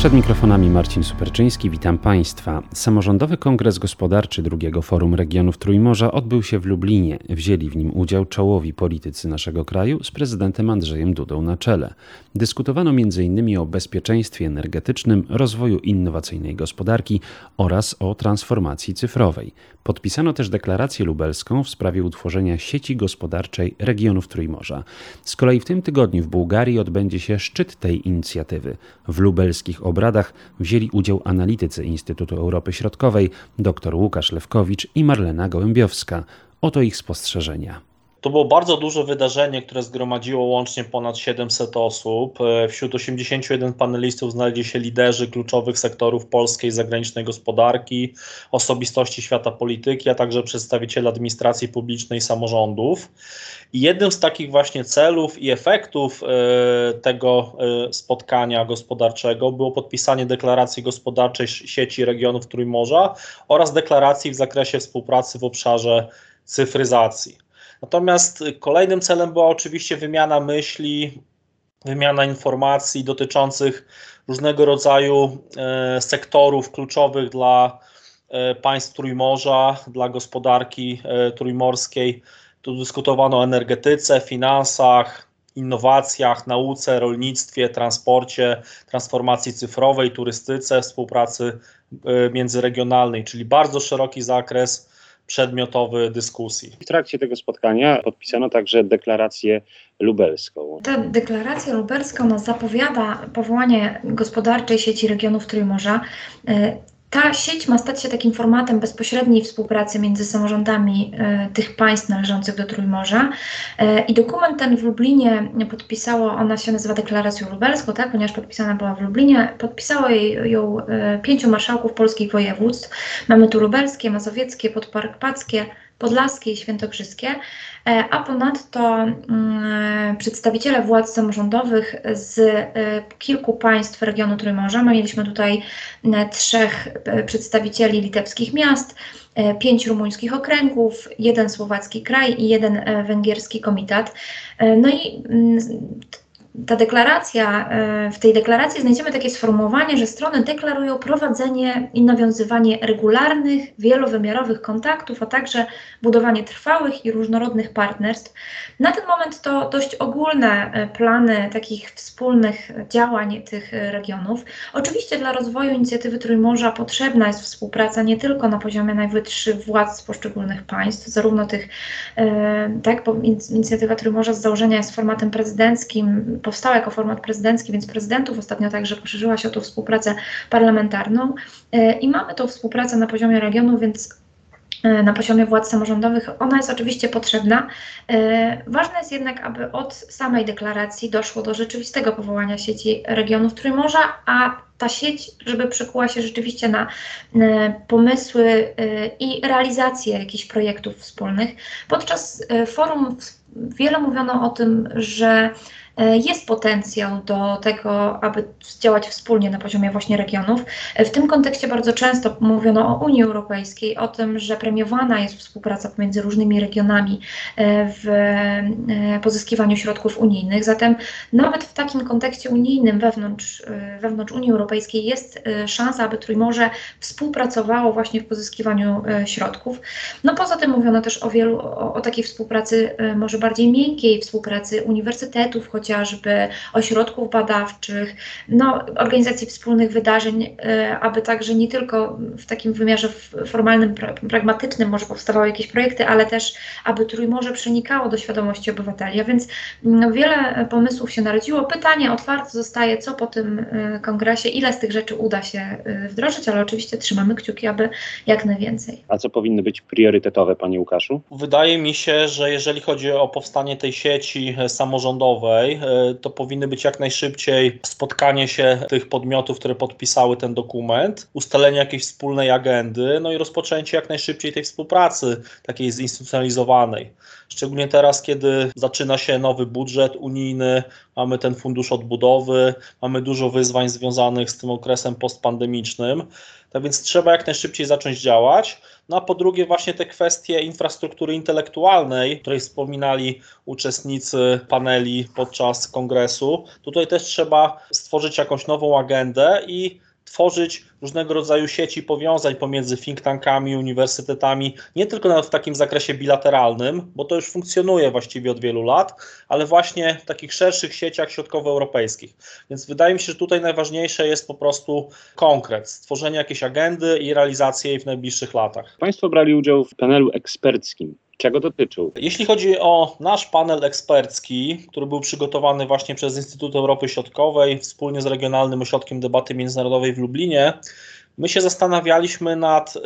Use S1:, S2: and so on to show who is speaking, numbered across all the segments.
S1: Przed mikrofonami Marcin Superczyński, witam Państwa. Samorządowy Kongres Gospodarczy II Forum Regionów Trójmorza odbył się w Lublinie. Wzięli w nim udział czołowi politycy naszego kraju z prezydentem Andrzejem Dudą na czele. Dyskutowano m.in. o bezpieczeństwie energetycznym, rozwoju innowacyjnej gospodarki oraz o transformacji cyfrowej. Podpisano też deklarację lubelską w sprawie utworzenia sieci gospodarczej regionów Trójmorza. Z kolei w tym tygodniu w Bułgarii odbędzie się szczyt tej inicjatywy. W lubelskich obradach wzięli udział analitycy Instytutu Europy Środkowej dr Łukasz Lewkowicz i Marlena Gołębiowska. Oto ich spostrzeżenia.
S2: To było bardzo duże wydarzenie, które zgromadziło łącznie ponad 700 osób. E, wśród 81 panelistów znaleźli się liderzy kluczowych sektorów polskiej i zagranicznej gospodarki, osobistości świata polityki, a także przedstawiciele administracji publicznej i samorządów. I jednym z takich właśnie celów i efektów e, tego e, spotkania gospodarczego było podpisanie deklaracji gospodarczej sieci regionów Trójmorza oraz deklaracji w zakresie współpracy w obszarze cyfryzacji. Natomiast kolejnym celem była oczywiście wymiana myśli, wymiana informacji dotyczących różnego rodzaju e, sektorów kluczowych dla e, państw Trójmorza, dla gospodarki e, trójmorskiej. Tu dyskutowano o energetyce, finansach, innowacjach, nauce, rolnictwie, transporcie, transformacji cyfrowej, turystyce, współpracy międzyregionalnej, czyli bardzo szeroki zakres przedmiotowy dyskusji.
S3: W trakcie tego spotkania podpisano także deklarację lubelską.
S4: Ta deklaracja lubelska ona zapowiada powołanie gospodarczej sieci regionów Trójmorza. Ta sieć ma stać się takim formatem bezpośredniej współpracy między samorządami e, tych państw należących do Trójmorza. E, I dokument ten w Lublinie podpisało, ona się nazywa Deklaracją Lubelską, tak, ponieważ podpisana była w Lublinie. Podpisało jej, ją e, pięciu marszałków polskich województw. Mamy tu lubelskie, mazowieckie, podparkpackie, podlaskie i świętokrzyskie. E, a ponadto mm, przedstawiciele władz samorządowych z e, kilku państw regionu Trójmorza. My mieliśmy tutaj e, trzech przedstawicieli litewskich miast, pięć rumuńskich okręgów, jeden słowacki kraj i jeden węgierski komitat. No i mm, ta deklaracja, e, w tej deklaracji znajdziemy takie sformułowanie, że strony deklarują prowadzenie i nawiązywanie regularnych, wielowymiarowych kontaktów, a także budowanie trwałych i różnorodnych partnerstw. Na ten moment to dość ogólne e, plany takich wspólnych działań tych regionów. Oczywiście dla rozwoju inicjatywy Trójmorza potrzebna jest współpraca nie tylko na poziomie najwyższych władz poszczególnych państw, zarówno tych, e, tak, bo inicjatywa Trójmorza z założenia jest formatem prezydenckim, powstała jako format prezydencki, więc prezydentów ostatnio także poszerzyła się o tą współpracę parlamentarną e, i mamy tą współpracę na poziomie regionu, więc e, na poziomie władz samorządowych, ona jest oczywiście potrzebna. E, ważne jest jednak, aby od samej deklaracji doszło do rzeczywistego powołania sieci regionów Trójmorza, a ta sieć, żeby przekuła się rzeczywiście na pomysły i realizację jakichś projektów wspólnych. Podczas forum wiele mówiono o tym, że jest potencjał do tego, aby działać wspólnie na poziomie właśnie regionów. E, w tym kontekście bardzo często mówiono o Unii Europejskiej, o tym, że premiowana jest współpraca pomiędzy różnymi regionami e, w pozyskiwaniu środków unijnych. Zatem nawet w takim kontekście unijnym wewnątrz, wewnątrz Unii Europejskiej jest szansa, aby Trójmorze współpracowało właśnie w pozyskiwaniu środków. No poza tym mówiono też o wielu, o, o takiej współpracy może bardziej miękkiej, współpracy uniwersytetów, chociażby ośrodków badawczych, no, organizacji wspólnych wydarzeń, e, aby także nie tylko w takim wymiarze formalnym, pragmatycznym może powstawały jakieś projekty, ale też aby Trójmorze przenikało do świadomości obywateli. A więc no, wiele pomysłów się narodziło. Pytanie otwarte zostaje, co po tym e, kongresie, ile z tych rzeczy uda się e, wdrożyć, ale oczywiście trzymamy kciuki, aby jak najwięcej.
S3: A co powinny być priorytetowe, Panie Łukaszu?
S2: Wydaje mi się, że jeżeli chodzi o powstanie tej sieci samorządowej, to powinny być jak najszybciej spotkanie się tych podmiotów, które podpisały ten dokument, ustalenie jakiejś wspólnej agendy, no i rozpoczęcie jak najszybciej tej współpracy, takiej zinstytucjonalizowanej. Szczególnie teraz, kiedy zaczyna się nowy budżet unijny, mamy ten fundusz odbudowy, mamy dużo wyzwań związanych z tym okresem postpandemicznym. Tak więc trzeba jak najszybciej zacząć działać. No a po drugie, właśnie te kwestie infrastruktury intelektualnej, której wspominali uczestnicy paneli podczas kongresu. Tutaj też trzeba stworzyć jakąś nową agendę i tworzyć różnego rodzaju sieci powiązań pomiędzy think tankami, uniwersytetami, nie tylko nawet w takim zakresie bilateralnym, bo to już funkcjonuje właściwie od wielu lat, ale właśnie w takich szerszych sieciach środkowoeuropejskich. Więc wydaje mi się, że tutaj najważniejsze jest po prostu konkret, stworzenie jakiejś agendy i realizacja jej w najbliższych latach.
S3: Państwo brali udział w panelu eksperckim. Czego dotyczył?
S2: Jeśli chodzi o nasz panel ekspercki, który był przygotowany właśnie przez Instytut Europy Środkowej wspólnie z Regionalnym Ośrodkiem Debaty Międzynarodowej w Lublinie, my się zastanawialiśmy nad y,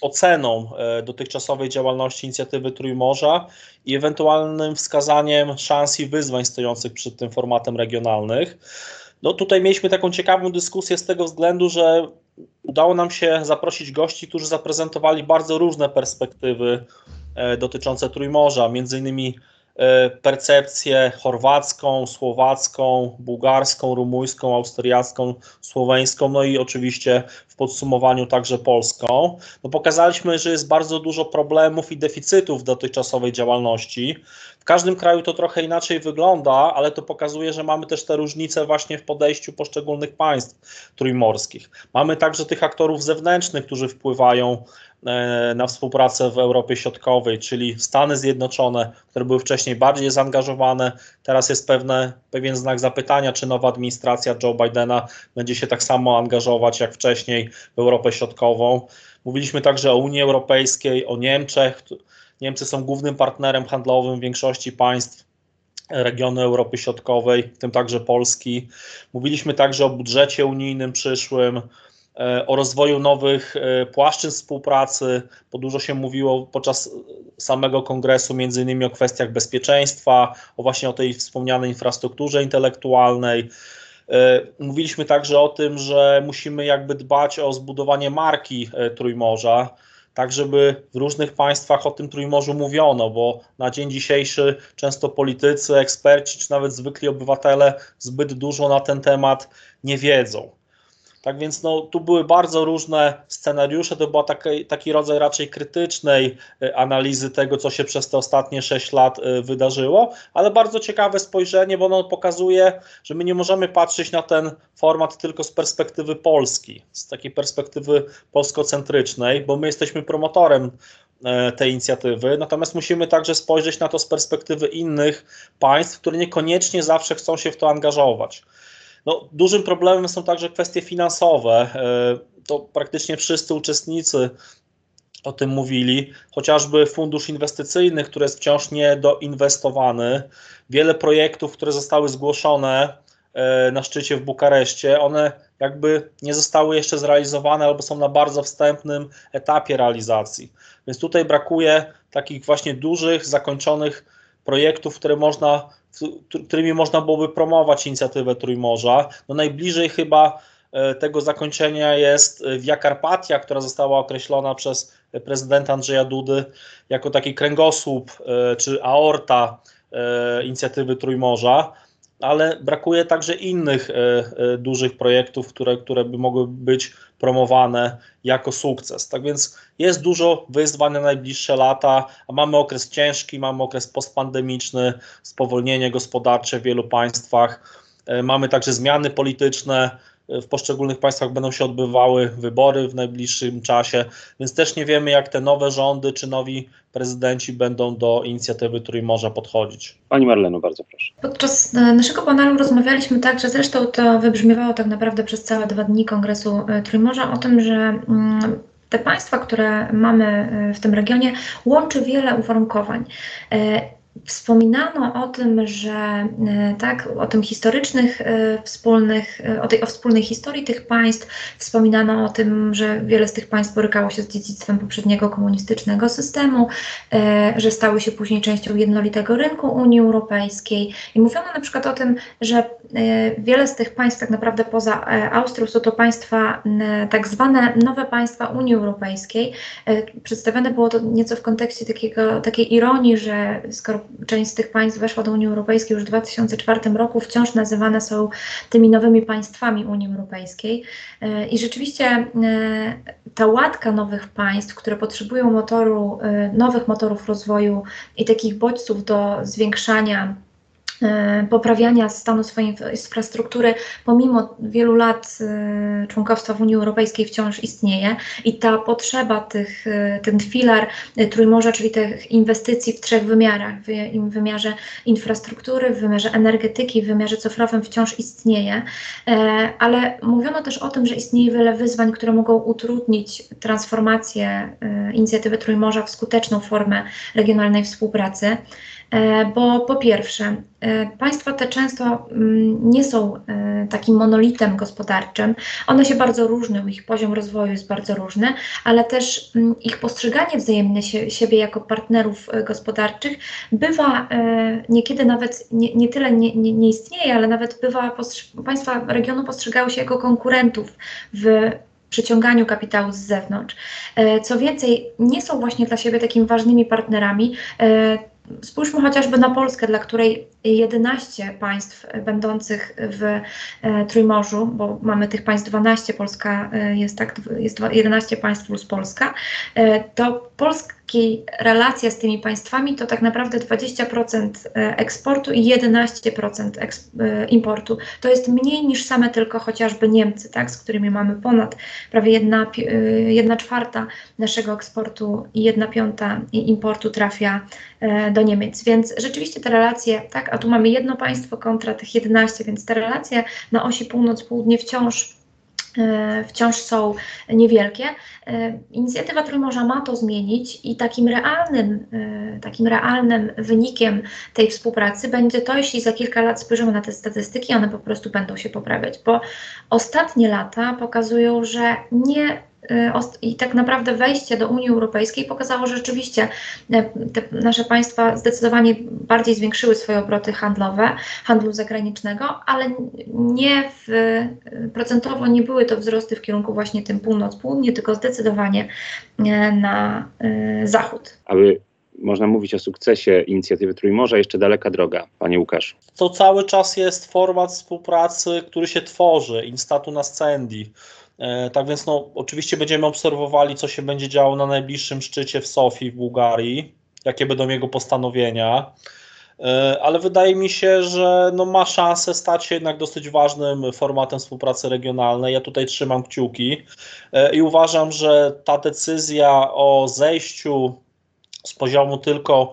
S2: oceną y, dotychczasowej działalności inicjatywy Trójmorza i ewentualnym wskazaniem szans i wyzwań stojących przed tym formatem regionalnych. No tutaj mieliśmy taką ciekawą dyskusję z tego względu, że udało nam się zaprosić gości, którzy zaprezentowali bardzo różne perspektywy dotyczące Trójmorza, między innymi e, percepcję chorwacką, słowacką, bułgarską, rumuńską, austriacką, słoweńską, no i oczywiście w podsumowaniu także polską. No pokazaliśmy, że jest bardzo dużo problemów i deficytów dotychczasowej działalności. W każdym kraju to trochę inaczej wygląda, ale to pokazuje, że mamy też te różnice właśnie w podejściu poszczególnych państw trójmorskich. Mamy także tych aktorów zewnętrznych, którzy wpływają E, na współpracę w Europie Środkowej, czyli Stany Zjednoczone, które były wcześniej bardziej zaangażowane. Teraz jest pewne, pewien znak zapytania, czy nowa administracja Joe Bidena będzie się tak samo angażować jak wcześniej w Europę Środkową. Mówiliśmy także o Unii Europejskiej, o Niemczech. Niemcy są głównym partnerem handlowym większości państw regionu Europy Środkowej, w tym także Polski. Mówiliśmy także o budżecie unijnym przyszłym, E, o rozwoju nowych e, płaszczyzn współpracy, bo dużo się mówiło podczas samego kongresu, między innymi o kwestiach bezpieczeństwa, o właśnie o tej wspomnianej infrastrukturze intelektualnej. E, mówiliśmy także o tym, że musimy jakby dbać o zbudowanie marki Trójmorza, tak żeby w różnych państwach o tym Trójmorzu mówiono, bo na dzień dzisiejszy często politycy, eksperci czy nawet zwykli obywatele zbyt dużo na ten temat nie wiedzą. Tak więc no, tu były bardzo różne scenariusze, to był taki, taki rodzaj raczej krytycznej y, analizy tego, co się przez te ostatnie 6 lat y, wydarzyło, ale bardzo ciekawe spojrzenie, bo ono pokazuje, że my nie możemy patrzeć na ten format tylko z perspektywy Polski, z takiej perspektywy polskocentrycznej, bo my jesteśmy promotorem y, tej inicjatywy, natomiast musimy także spojrzeć na to z perspektywy innych państw, które niekoniecznie zawsze chcą się w to angażować. No, dużym problemem są także kwestie finansowe. E, to praktycznie wszyscy uczestnicy o tym mówili, chociażby fundusz inwestycyjny, który jest wciąż niedoinwestowany. Wiele projektów, które zostały zgłoszone e, na szczycie w Bukareszcie, one jakby nie zostały jeszcze zrealizowane albo są na bardzo wstępnym etapie realizacji. Więc tutaj brakuje takich właśnie dużych, zakończonych projektów, które można którymi można byłoby promować inicjatywę Trójmorza. No najbliżej chyba e, tego zakończenia jest Via Carpatia, która została określona przez prezydenta Andrzeja Dudy jako taki kręgosłup e, czy aorta e, inicjatywy Trójmorza ale brakuje także innych e, e, dużych projektów, które, które by mogły być promowane jako sukces. Tak więc jest dużo wyzwań na najbliższe lata, a mamy okres ciężki, mamy okres postpandemiczny, spowolnienie gospodarcze w wielu państwach, e, mamy także zmiany polityczne, w poszczególnych państwach będą się odbywały wybory w najbliższym czasie, więc też nie wiemy, jak te nowe rządy czy nowi prezydenci będą do inicjatywy Trójmorza podchodzić.
S3: Pani Marleno, bardzo proszę.
S4: Podczas e, naszego panelu rozmawialiśmy także, zresztą to wybrzmiewało tak naprawdę przez całe dwa dni Kongresu e, Trójmorza, o tym, że mm, te państwa, które mamy e, w tym regionie, łączy wiele uwarunkowań. Wspominano o tym, że e, tak, o tym historycznych e, wspólnych, e, o tej o wspólnej historii tych państw, wspominano o tym, że wiele z tych państw borykało się z dziedzictwem poprzedniego komunistycznego systemu, że stały się później częścią jednolitego rynku Unii Europejskiej i mówiono na przykład o tym, że wiele z tych państw tak naprawdę poza Austrią są to państwa tak zwane nowe państwa Unii Europejskiej. Przedstawione było to nieco w kontekście takiego, takiej ironii, że skoro część z tych państw weszła do Unii Europejskiej już w 2004 roku, wciąż nazywane są tymi nowymi państwami Unii Europejskiej. I rzeczywiście ta łatka nowych państw, które potrzebują motoru, nowych motorów rozwoju i takich bodźców do zwiększania E, poprawiania stanu swojej infrastruktury, pomimo wielu lat e, członkostwa w Unii Europejskiej wciąż istnieje i ta potrzeba, tych, e, ten filar Trójmorza, czyli tych inwestycji w trzech wymiarach, w wymiarze infrastruktury, w wymiarze energetyki, w wymiarze cyfrowym wciąż istnieje, ale mówiono też o tym, że istnieje wiele wyzwań, które mogą utrudnić transformację inicjatywy Trójmorza w skuteczną formę regionalnej współpracy. E, bo po pierwsze, e, państwa te często mm, nie są e, takim monolitem gospodarczym. One się bardzo różnią, ich poziom rozwoju jest bardzo różny, ale też mm, ich postrzeganie wzajemne się, siebie jako partnerów gospodarczych bywa niekiedy nawet nie, nie tyle nie, nie, nie istnieje, ale nawet bywa państwa regionu postrzegały się jako konkurentów w przyciąganiu kapitału z zewnątrz. Co więcej, nie są właśnie dla siebie takimi ważnymi partnerami. Spójrzmy chociażby na Polskę, dla której 11 państw będących w e, Trójmorzu, bo mamy tych państw 12, Polska e, jest tak, jest 11 państw plus Polska, e, to polskiej relacja z tymi państwami to tak naprawdę 20% eksportu i 11% importu. To jest mniej niż same tylko chociażby Niemcy, tak, z którymi mamy ponad prawie 1, 1 czwarta naszego eksportu i 1 piąta importu trafia do Niemiec. Więc rzeczywiście te relacje, tak, a tu mamy jedno państwo kontra tych 11, więc te relacje na osi północ-południe wciąż e, wciąż są niewielkie. E, inicjatywa Trójmorza ma to zmienić i takim realnym, e, takim realnym wynikiem tej współpracy będzie to, jeśli za kilka lat spojrzymy na te statystyki, one po prostu będą się poprawiać, bo ostatnie lata pokazują, że nie I tak naprawdę wejście do Unii Europejskiej pokazało, że rzeczywiście y, te nasze państwa zdecydowanie bardziej zwiększyły swoje obroty handlowe, handlu zagranicznego, ale nie w, y, procentowo nie były to wzrosty w kierunku właśnie tym północ-południe, tylko zdecydowanie na zachód.
S3: Aby można mówić o sukcesie inicjatywy Trójmorza, jeszcze daleka droga, panie Łukaszu.
S2: To cały czas jest format współpracy, który się tworzy, instatu nascendi. E, tak więc no, oczywiście będziemy obserwowali, co się będzie działo na najbliższym szczycie w Sofii w Bułgarii, jakie będą jego postanowienia, e, ale wydaje mi się, że no, ma szansę stać się jednak dosyć ważnym formatem współpracy regionalnej. Ja tutaj trzymam kciuki e, i uważam, że ta decyzja o zejściu z poziomu tylko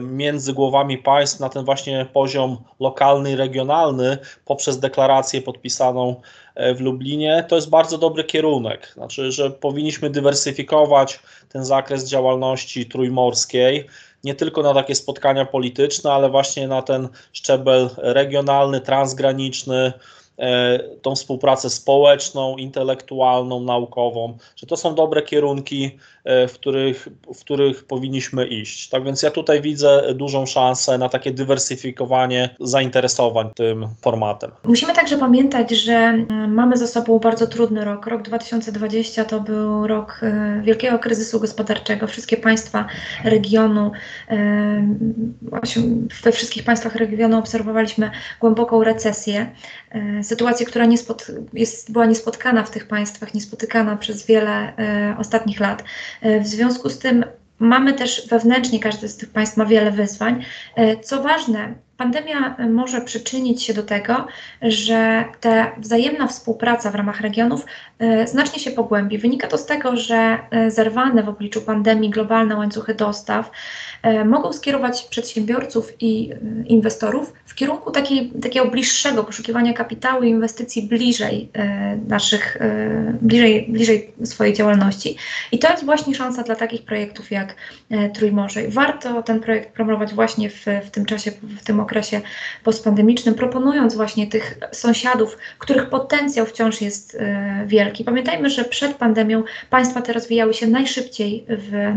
S2: między głowami państw na ten właśnie poziom lokalny i regionalny poprzez deklarację podpisaną E, w Lublinie, to jest bardzo dobry kierunek. Znaczy, że powinniśmy dywersyfikować ten zakres działalności trójmorskiej, nie tylko na takie spotkania polityczne, ale właśnie na ten szczebel regionalny, transgraniczny, E, tą współpracę społeczną, intelektualną, naukową, że to są dobre kierunki, w których, w których powinniśmy iść. Tak więc ja tutaj widzę dużą szansę na takie dywersyfikowanie zainteresowań tym formatem.
S4: Musimy także pamiętać, że e, mamy za sobą bardzo trudny rok. Rok 2020 to był rok wielkiego kryzysu gospodarczego. Wszystkie państwa regionu, we wszystkich państwach regionu obserwowaliśmy głęboką recesję sytuację, która nie spod, jest, była niespotkana w tych państwach, niespotykana przez wiele e, ostatnich lat. E, w związku z tym mamy też wewnętrznie, każdy z tych państw ma wiele wyzwań. E, co ważne, pandemia może przyczynić się do tego, że ta wzajemna współpraca w ramach regionów e, znacznie się pogłębi. Wynika to z tego, że e, zerwane w obliczu pandemii globalne łańcuchy dostaw e, mogą skierować przedsiębiorców i inwestorów w kierunku takiej, takiego bliższego poszukiwania kapitału i inwestycji bliżej naszych, bliżej, bliżej swojej działalności. I to jest właśnie szansa dla takich projektów jak Trójmorze. Warto ten projekt promować właśnie w, w tym czasie, w tym okresie okresie postpandemicznym, proponując właśnie tych sąsiadów, których potencjał wciąż jest e, wielki. Pamiętajmy, że przed pandemią państwa te rozwijały się najszybciej w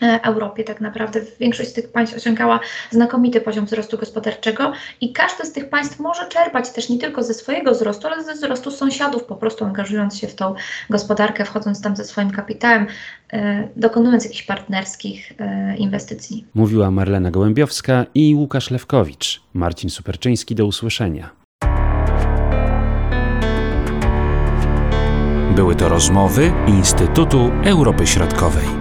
S4: Europie tak naprawdę. Większość z tych państw osiągała znakomity poziom wzrostu gospodarczego i każde z tych państw może czerpać też nie tylko ze swojego wzrostu, ale ze wzrostu sąsiadów, po prostu angażując się w tą gospodarkę, wchodząc tam ze swoim kapitałem, e, dokonując jakichś partnerskich e, inwestycji.
S1: Mówiła Marlena Gołębiowska i Łukasz Lewkowicz. Marcin Superczyński, do usłyszenia.
S5: Były to rozmowy Instytutu Europy Środkowej.